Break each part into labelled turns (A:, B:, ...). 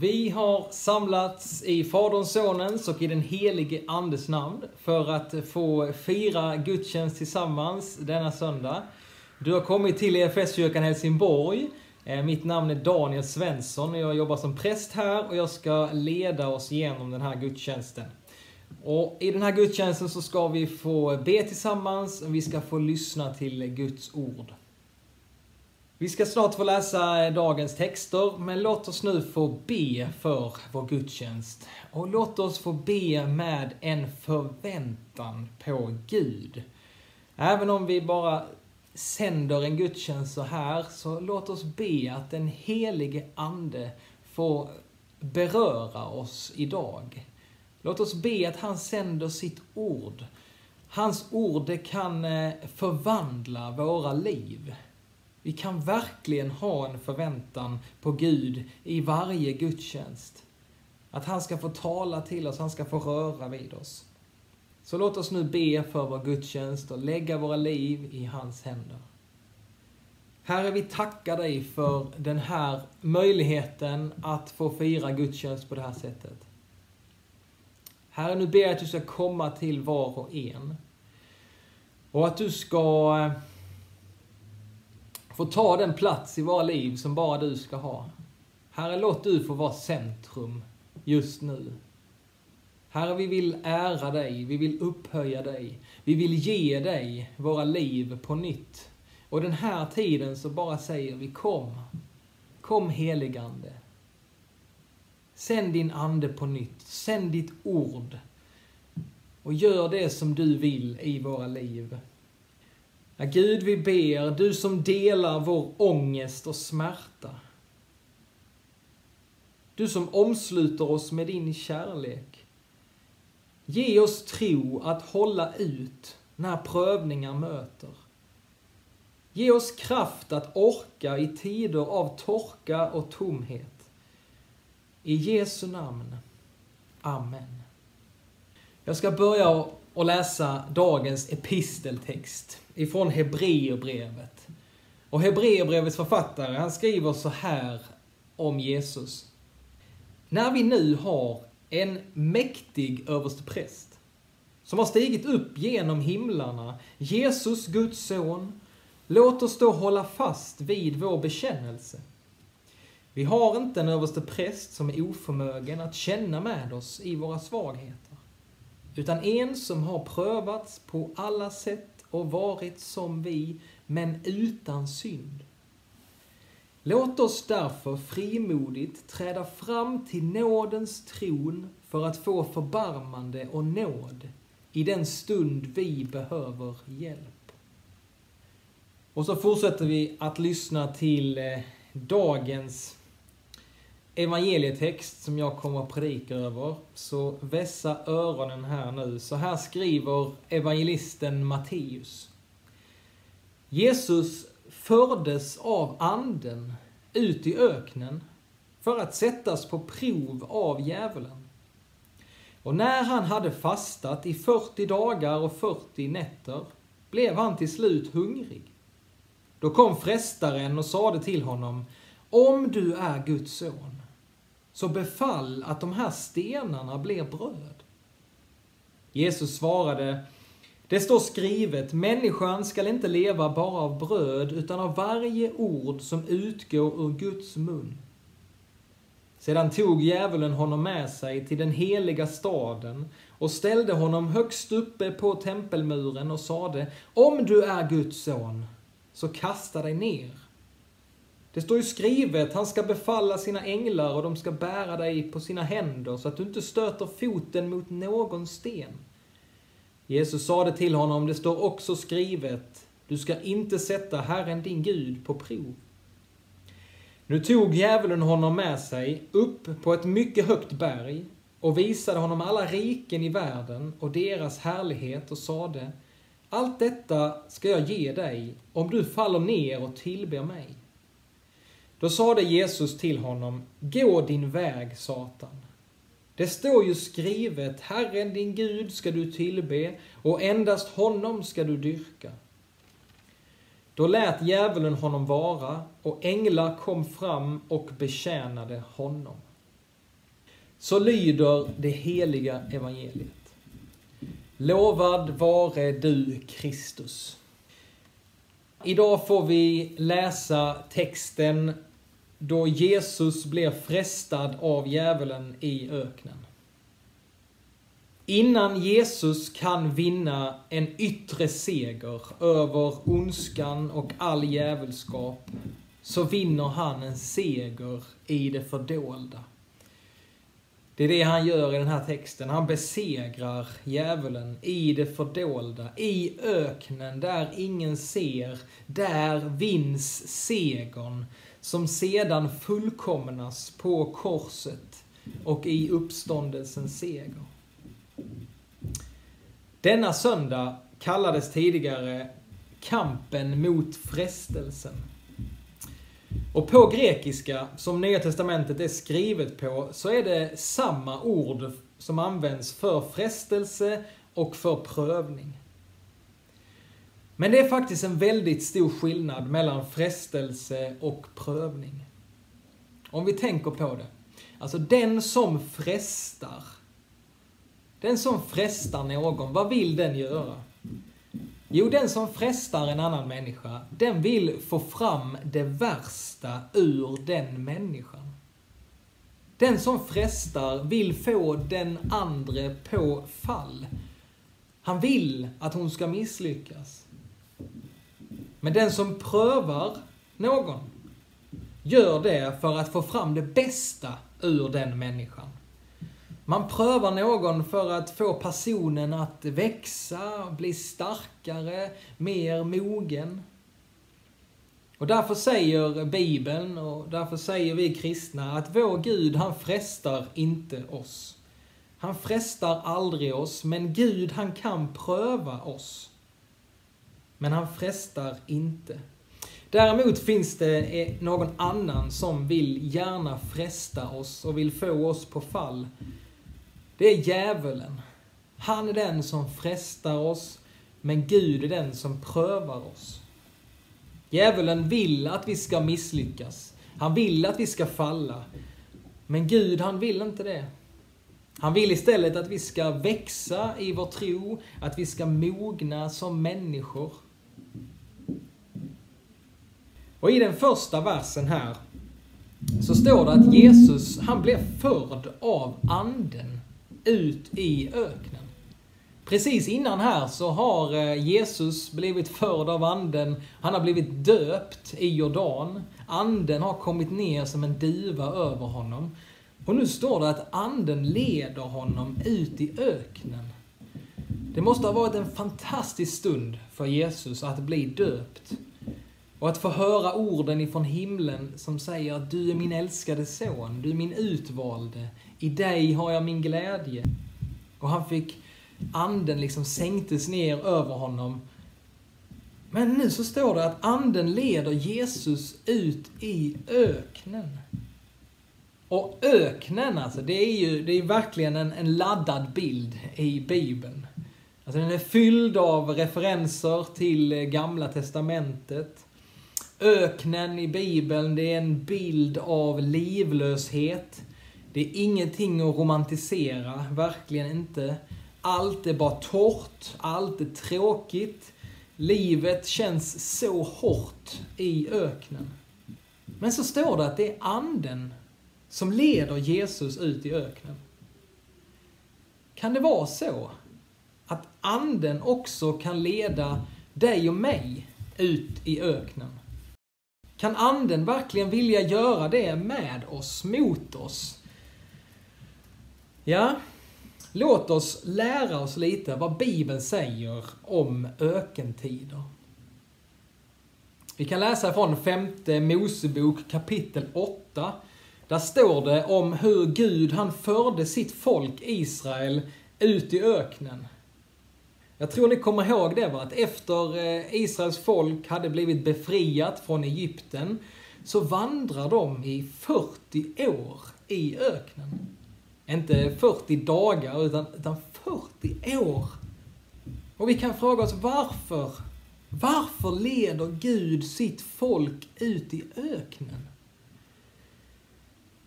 A: Vi har samlats i Faderns, Sonens och i den helige Andes namn för att få fira gudstjänst tillsammans denna söndag. Du har kommit till EFS-kyrkan Helsingborg. Eh, mitt namn är Daniel Svensson och jag jobbar som präst här och jag ska leda oss genom den här gudstjänsten. Och I den här gudstjänsten så ska vi få be tillsammans och vi ska få lyssna till Guds ord. Vi ska snart få läsa dagens texter, men låt oss nu få be för vår gudstjänst. Och låt oss få be med en förväntan på Gud. Även om vi bara sänder en gudstjänst så här, så låt oss be att den helige Ande får beröra oss idag. Låt oss be att han sänder sitt ord. Hans ord det kan eh, förvandla våra liv. Vi kan verkligen ha en förväntan på Gud i varje gudstjänst. Att han ska få tala till oss, han ska få röra vid oss. Så låt oss nu be för vår gudstjänst och lägga våra liv i hans händer. Herre, vi tackar dig för den här möjligheten att få fira gudstjänst på det här sättet. Herre, nu ber jag att du ska komma till var och en. Och att du ska eh, få ta den plats i våra liv som bara du ska ha. Herre, låt du få vara centrum just nu. Herre, vi vill ära dig, vi vill upphöja dig, vi vill ge dig våra liv på nytt. Och den här tiden så bara säger vi kom, kom heligande. Sänd din ande på nytt, sänd ditt ord och gör det som du vill i våra liv. Ja, Gud, vi ber, du som delar vår ångest och smärta. Du som omsluter oss med din kärlek. Ge oss tro att hålla ut när prövningar möter. Ge oss kraft att orka i tider av torka och tomhet. I Jesu namn. Amen. Jag ska börja och läsa dagens episteltext ifrån Hebreerbrevet. Och Hebreerbrevets författare, han skriver så här om Jesus. När vi nu har en mäktig överstepräst som har stigit upp genom himlarna, Jesus, Guds son, låt oss då hålla fast vid vår bekännelse. Vi har inte en överstepräst som är oförmögen att känna med oss i våra svagheter, utan en som har prövats på alla sätt och varit som vi, men utan synd. Låt oss därför frimodigt träda fram till nådens tron för att få förbarmande och nåd i den stund vi behöver hjälp. Och så fortsätter vi att lyssna till eh, dagens evangelietext som jag kommer att predika över. Så vässa öronen här nu. Så här skriver evangelisten Matteus. Jesus fördes av anden ut i öknen för att sättas på prov av djävulen. Och när han hade fastat i 40 dagar och 40 nätter blev han till slut hungrig. Då kom frestaren och sade till honom, om du är Guds son, så befall att de här stenarna blir bröd. Jesus svarade, det står skrivet, människan skall inte leva bara av bröd, utan av varje ord som utgår ur Guds mun. Sedan tog djävulen honom med sig till den heliga staden och ställde honom högst uppe på tempelmuren och sade, om du är Guds son, så kasta dig ner. Det står ju skrivet, han ska befalla sina änglar och de ska bära dig på sina händer så att du inte stöter foten mot någon sten. Jesus sade till honom, det står också skrivet, du ska inte sätta Herren din Gud på prov. Nu tog djävulen honom med sig upp på ett mycket högt berg och visade honom alla riken i världen och deras härlighet och sade, allt detta ska jag ge dig om du faller ner och tillber mig. Då sade Jesus till honom, gå din väg, Satan. Det står ju skrivet, Herren din Gud ska du tillbe och endast honom ska du dyrka. Då lät djävulen honom vara och änglar kom fram och betjänade honom. så lyder det heliga evangeliet. Lovad vare du Kristus. Idag får vi läsa texten då Jesus blir frestad av djävulen i öknen. Innan Jesus kan vinna en yttre seger över ondskan och all djävulskap så vinner han en seger i det fördolda. Det är det han gör i den här texten. Han besegrar djävulen i det fördolda, i öknen där ingen ser. Där vinns segern som sedan fullkomnas på korset och i uppståndelsens seger. Denna söndag kallades tidigare kampen mot frestelsen. Och på grekiska, som Nya Testamentet är skrivet på, så är det samma ord som används för frestelse och för prövning. Men det är faktiskt en väldigt stor skillnad mellan frestelse och prövning. Om vi tänker på det. Alltså den som frestar. Den som frestar någon, vad vill den göra? Jo, den som frestar en annan människa, den vill få fram det värsta ur den människan. Den som frestar vill få den andre på fall. Han vill att hon ska misslyckas. Men den som prövar någon gör det för att få fram det bästa ur den människan. Man prövar någon för att få personen att växa, bli starkare, mer mogen. Och därför säger Bibeln och därför säger vi kristna att vår Gud, han frestar inte oss. Han frestar aldrig oss, men Gud, han kan pröva oss. Men han frestar inte. Däremot finns det eh, någon annan som vill gärna fresta oss och vill få oss på fall. Det är djävulen. Han är den som frestar oss, men Gud är den som prövar oss. Djävulen vill att vi ska misslyckas. Han vill att vi ska falla. Men Gud, han vill inte det. Han vill istället att vi ska växa i vår tro, att vi ska mogna som människor. Och i den första versen här så står det att Jesus, han blev förd av anden ut i öknen. Precis innan här så har eh, Jesus blivit förd av anden. Han har blivit döpt i Jordan. Anden har kommit ner som en duva över honom. Och nu står det att anden leder honom ut i öknen. Det måste ha varit en fantastisk stund för Jesus att bli döpt. Och att få höra orden ifrån himlen som säger att du är min älskade son, du är min utvalde, i dig har jag min glädje. Och han fick, anden liksom sänktes ner över honom. Men nu så står det att anden leder Jesus ut i öknen. Och öknen alltså, det är ju det är verkligen en, en laddad bild i Bibeln. Alltså den är fylld av referenser till Gamla Testamentet. Öknen i Bibeln, det är en bild av livlöshet. Det är ingenting att romantisera, verkligen inte. Allt är bara torrt, allt är tråkigt. Livet känns så hårt i öknen. Men så står det att det är anden som leder Jesus ut i öknen. Kan det vara så att anden också kan leda dig och mig ut i öknen? Kan anden verkligen vilja göra det med oss, mot oss? Ja, låt oss lära oss lite vad Bibeln säger om ökentider. Vi kan läsa från femte Mosebok kapitel 8. Där står det om hur Gud, han förde sitt folk Israel ut i öknen. Jag tror ni kommer ihåg det va, att efter eh, Israels folk hade blivit befriat från Egypten så vandrar de i 40 år i öknen. Inte 40 dagar, utan, utan 40 år. Och vi kan fråga oss varför? Varför leder Gud sitt folk ut i öknen?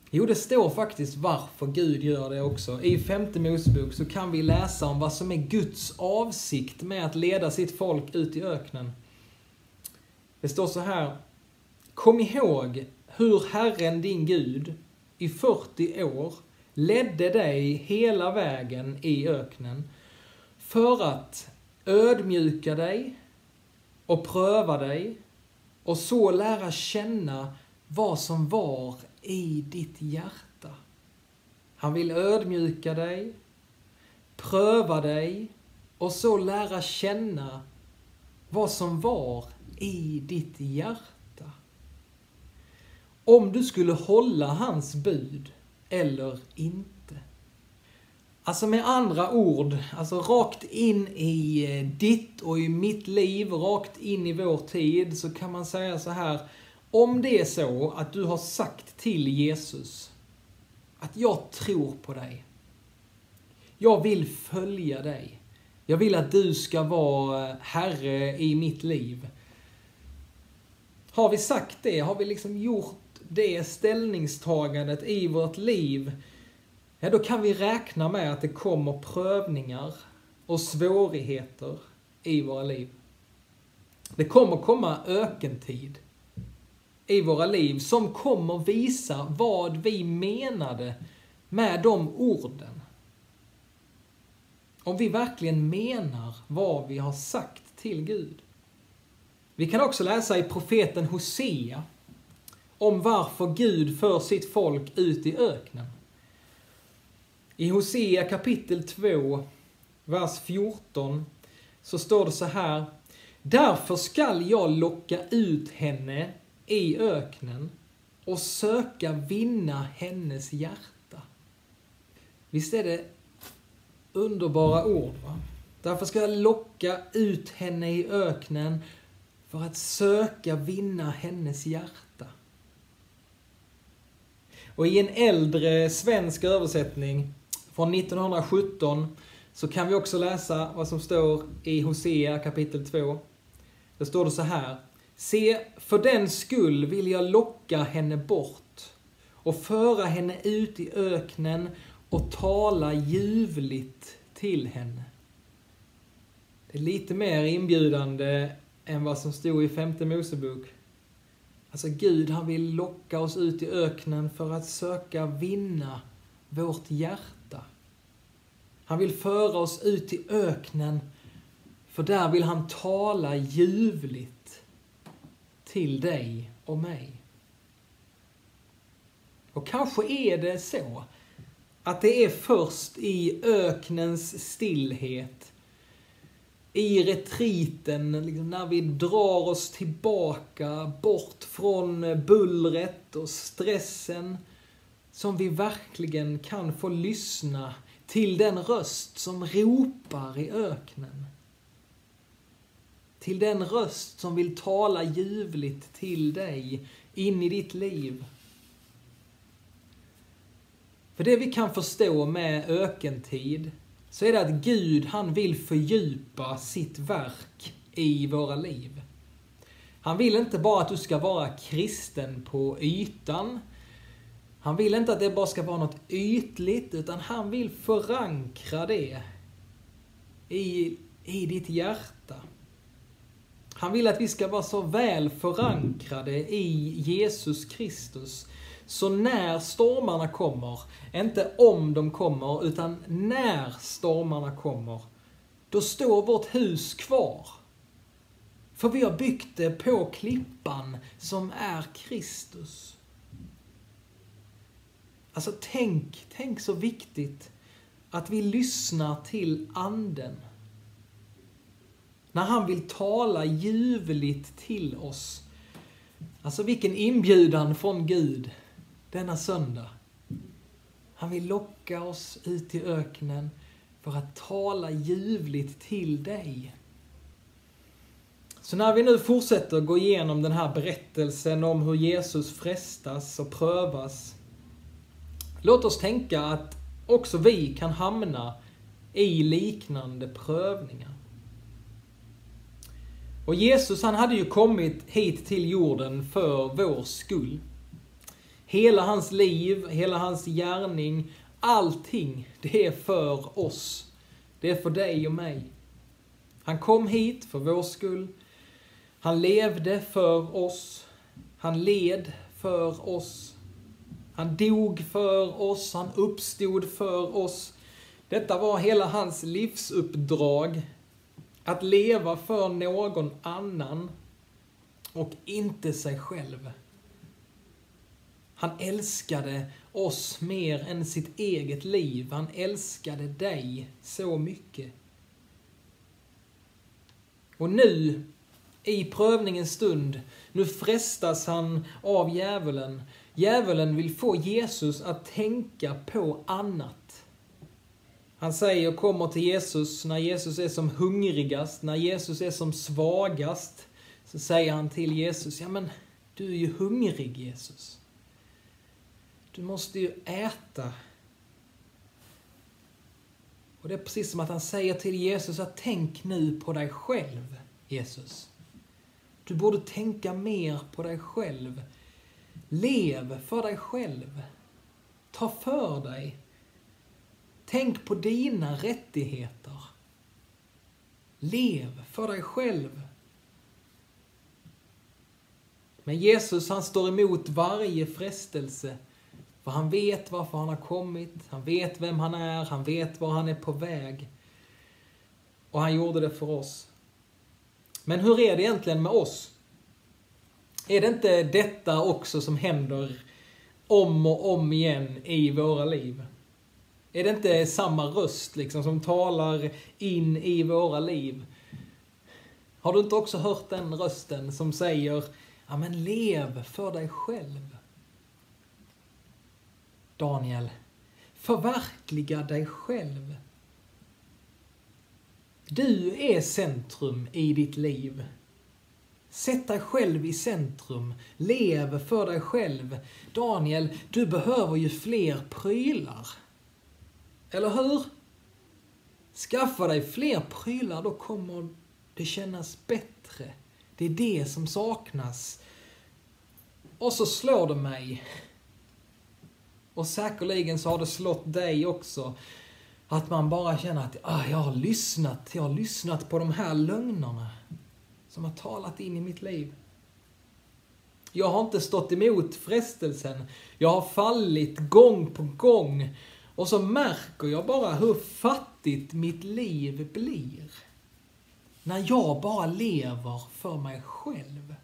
A: Jo, det står faktiskt varför Gud gör det också. I femte Mosebok så kan vi läsa om vad som är Guds avsikt med att leda sitt folk ut i öknen. Det står så här. Kom ihåg hur Herren din Gud i 40 år ledde dig hela vägen i öknen för att ödmjuka dig och pröva dig och så lära känna vad som var i ditt hjärta. Han vill ödmjuka dig, pröva dig och så lära känna vad som var i ditt hjärta. Om du skulle hålla hans bud eller inte. Alltså med andra ord, alltså rakt in i eh, ditt och i mitt liv, rakt in i vår tid, så kan man säga så här. Om det är så att du har sagt till Jesus att jag tror på dig. Jag vill följa dig. Jag vill att du ska vara eh, Herre i mitt liv. Har vi sagt det, har vi liksom gjort det ställningstagandet i vårt liv, ja då kan vi räkna med att det kommer prövningar och svårigheter i våra liv. Det kommer komma ökentid i våra liv som kommer visa vad vi menade med de orden. Om vi verkligen menar vad vi har sagt till Gud. Vi kan också läsa i profeten Hosea om varför Gud för sitt folk ut i öknen. I Hosea kapitel 2, vers 14, så står det så här. Därför skall jag locka ut henne i öknen och söka vinna hennes hjärta. Visst är det underbara ord? Va? Därför ska jag locka ut henne i öknen för att söka vinna hennes hjärta. Och i en äldre svensk översättning från 1917 så kan vi också läsa vad som står i Hosea kapitel 2. Då står det så här. Se, för den skull vill jag locka henne bort och föra henne ut i öknen och tala ljuvligt till henne. Det är lite mer inbjudande än vad som stod i femte Mosebok. Alltså Gud, han vill locka oss ut i öknen för att söka vinna vårt hjärta. Han vill föra oss ut i öknen för där vill han tala ljuvligt till dig och mig. Och kanske är det så att det är först i öknens stillhet i retriten, liksom när vi drar oss tillbaka bort från bullret och stressen, som vi verkligen kan få lyssna till den röst som ropar i öknen. Till den röst som vill tala ljuvligt till dig in i ditt liv. För det vi kan förstå med ökentid, så är det att Gud, han vill fördjupa sitt verk i våra liv. Han vill inte bara att du ska vara kristen på ytan. Han vill inte att det bara ska vara något ytligt, utan han vill förankra det i, i ditt hjärta. Han vill att vi ska vara så väl förankrade i Jesus Kristus så när stormarna kommer, inte om de kommer, utan när stormarna kommer, då står vårt hus kvar. För vi har byggt det på klippan som är Kristus. Alltså tänk, tänk så viktigt att vi lyssnar till Anden. När han vill tala ljuvligt till oss. Alltså vilken inbjudan från Gud denna söndag. Han vill locka oss ut i öknen för att tala ljuvligt till dig. Så när vi nu fortsätter gå igenom den här berättelsen om hur Jesus frestas och prövas, låt oss tänka att också vi kan hamna i liknande prövningar. Och Jesus han hade ju kommit hit till jorden för vår skull. Hela hans liv, hela hans gärning, allting, det är för oss. Det är för dig och mig. Han kom hit för vår skull. Han levde för oss. Han led för oss. Han dog för oss, han uppstod för oss. Detta var hela hans livsuppdrag. Att leva för någon annan och inte sig själv. Han älskade oss mer än sitt eget liv. Han älskade dig så mycket. Och nu, i prövningens stund, nu frestas han av djävulen. Djävulen vill få Jesus att tänka på annat. Han säger, kommer till Jesus när Jesus är som hungrigast, när Jesus är som svagast. Så säger han till Jesus, ja men du är ju hungrig Jesus. Du måste ju äta. Och det är precis som att han säger till Jesus att tänk nu på dig själv, Jesus. Du borde tänka mer på dig själv. Lev för dig själv. Ta för dig. Tänk på dina rättigheter. Lev för dig själv. Men Jesus han står emot varje frestelse. För han vet varför han har kommit, han vet vem han är, han vet var han är på väg. Och han gjorde det för oss. Men hur är det egentligen med oss? Är det inte detta också som händer om och om igen i våra liv? Är det inte samma röst liksom som talar in i våra liv? Har du inte också hört den rösten som säger, ja men lev för dig själv. Daniel, förverkliga dig själv. Du är centrum i ditt liv. Sätt dig själv i centrum. Lev för dig själv. Daniel, du behöver ju fler prylar. Eller hur? Skaffa dig fler prylar, då kommer det kännas bättre. Det är det som saknas. Och så slår det mig. Och säkerligen så har det slått dig också. Att man bara känner att ah, jag har lyssnat, jag har lyssnat på de här lögnerna som har talat in i mitt liv. Jag har inte stått emot frestelsen. Jag har fallit gång på gång. Och så märker jag bara hur fattigt mitt liv blir. När jag bara lever för mig själv.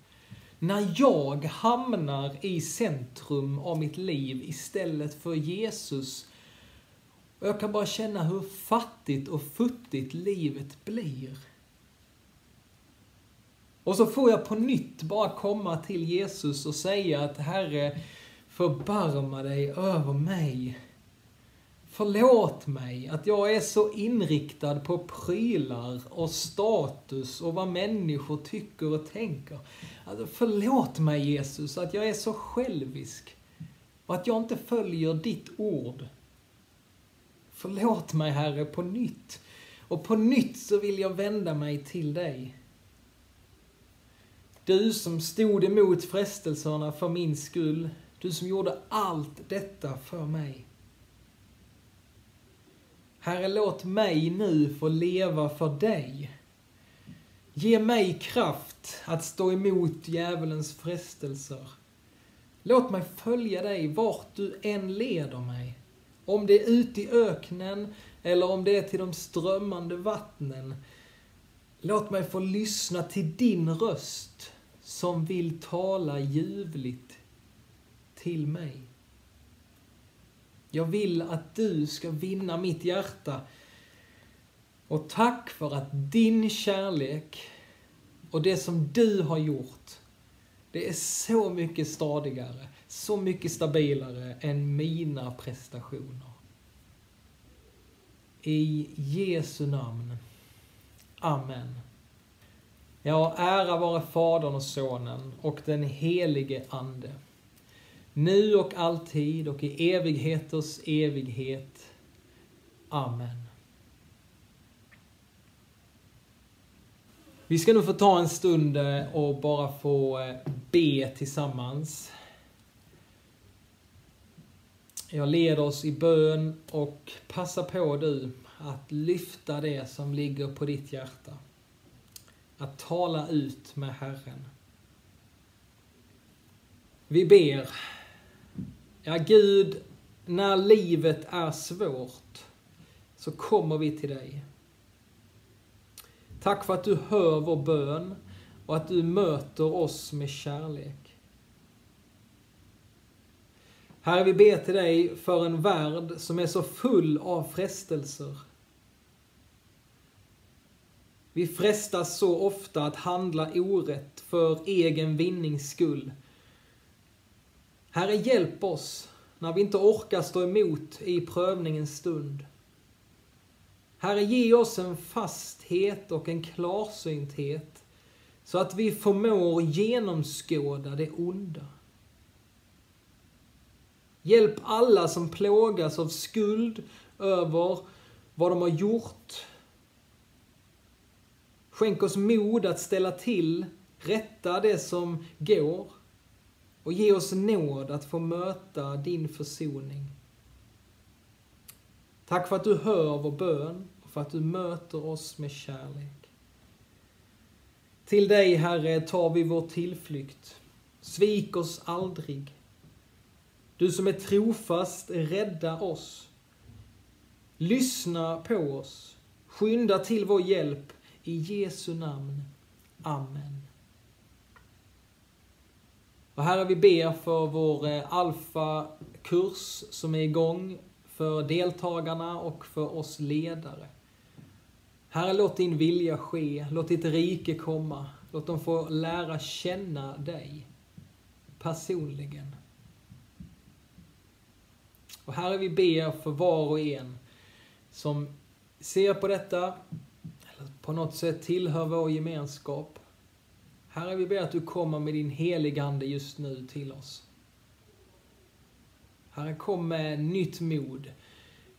A: När jag hamnar i centrum av mitt liv istället för Jesus. Och jag kan bara känna hur fattigt och futtigt livet blir. Och så får jag på nytt bara komma till Jesus och säga att Herre, förbarma dig över mig. Förlåt mig att jag är så inriktad på prylar och status och vad människor tycker och tänker. Alltså, förlåt mig Jesus att jag är så självisk och att jag inte följer ditt ord. Förlåt mig Herre på nytt. Och på nytt så vill jag vända mig till dig. Du som stod emot frestelserna för min skull. Du som gjorde allt detta för mig. Herre, låt mig nu få leva för dig. Ge mig kraft att stå emot djävulens frestelser. Låt mig följa dig vart du än leder mig. Om det är ut i öknen eller om det är till de strömmande vattnen. Låt mig få lyssna till din röst som vill tala ljuvligt till mig. Jag vill att du ska vinna mitt hjärta. Och tack för att din kärlek och det som du har gjort, det är så mycket stadigare, så mycket stabilare än mina prestationer. I Jesu namn. Amen. Ja, ära vare Fadern och Sonen och den helige Ande nu och alltid och i evigheters evighet. Amen. Vi ska nu få ta en stund eh, och bara få eh, be tillsammans. Jag leder oss i bön och passa på du att lyfta det som ligger på ditt hjärta. Att tala ut med Herren. Vi ber. Ja, Gud, när livet är svårt så kommer vi till dig. Tack för att du hör vår bön och att du möter oss med kärlek. Herre, vi ber till dig för en värld som är så full av frestelser. Vi frestas så ofta att handla orätt för egen vinnings skull. Herre, hjälp oss när vi inte orkar stå emot i prövningens stund. Herre, ge oss en fasthet och en klarsynthet så att vi förmår genomskåda det onda. Hjälp alla som plågas av skuld över vad de har gjort. Skänk oss mod att ställa till, rätta det som går och ge oss nåd att få möta din försoning. Tack för att du hör vår bön och för att du möter oss med kärlek. Till dig, Herre, tar vi vår tillflykt. Svik oss aldrig. Du som är trofast, rädda oss. Lyssna på oss. Skynda till vår hjälp. I Jesu namn. Amen. Och Herre, vi ber för vår eh, alfa-kurs som är igång, för deltagarna och för oss ledare. Herre, låt din vilja ske, låt ditt rike komma, låt dem få lära känna dig personligen. Och Herre, vi ber för var och en som ser på detta, eller på något sätt tillhör vår gemenskap. Herre, vi ber att du kommer med din heligande just nu till oss. Herre, kom med nytt mod.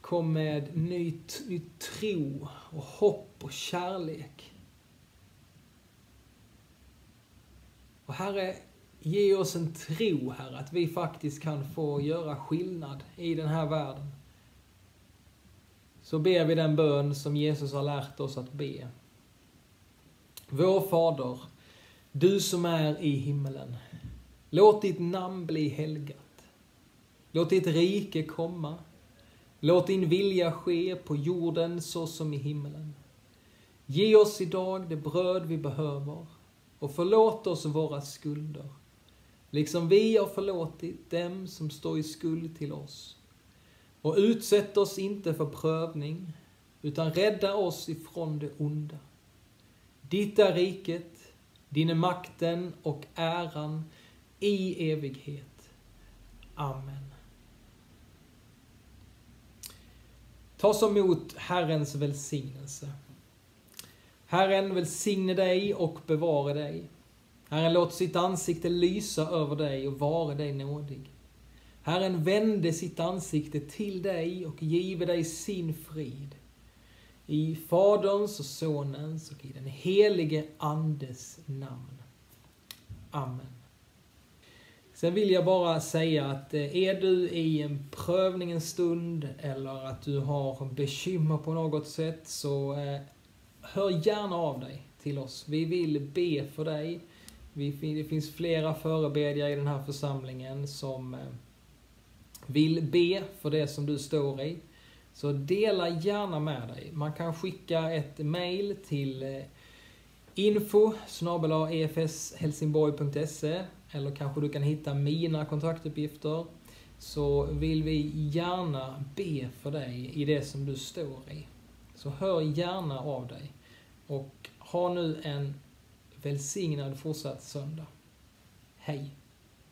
A: Kom med nytt, nytt tro och hopp och kärlek. Och Herre, Ge oss en tro, Herre, att vi faktiskt kan få göra skillnad i den här världen. Så ber vi den bön som Jesus har lärt oss att be. Vår Fader, du som är i himmelen. Låt ditt namn bli helgat. Låt ditt rike komma. Låt din vilja ske på jorden så som i himmelen. Ge oss idag det bröd vi behöver och förlåt oss våra skulder liksom vi har förlåtit dem som står i skuld till oss. Och utsätt oss inte för prövning, utan rädda oss ifrån det onda. Ditt är riket, din är makten och äran i evighet. Amen. Ta så emot Herrens välsignelse. Herren välsigne dig och bevara dig. Herren, låt sitt ansikte lysa över dig och vara dig nådig. Herren vände sitt ansikte till dig och give dig sin frid. I Faderns och Sonens och i den helige Andes namn. Amen. Sen vill jag bara säga att eh, är du i en prövningens stund eller att du har bekymmer på något sätt så eh, hör gärna av dig till oss. Vi vill be för dig. Det finns flera förebedjare i den här församlingen som eh, vill be för det som du står i. Så dela gärna med dig. Man kan skicka ett mail till eh, info efshelsingborg.se e eller kanske du kan hitta mina kontaktuppgifter. Så vill vi gärna be för dig i det som du står i. Så hör gärna av dig. Och ha nu en välsignad fortsatt söndag. Hej!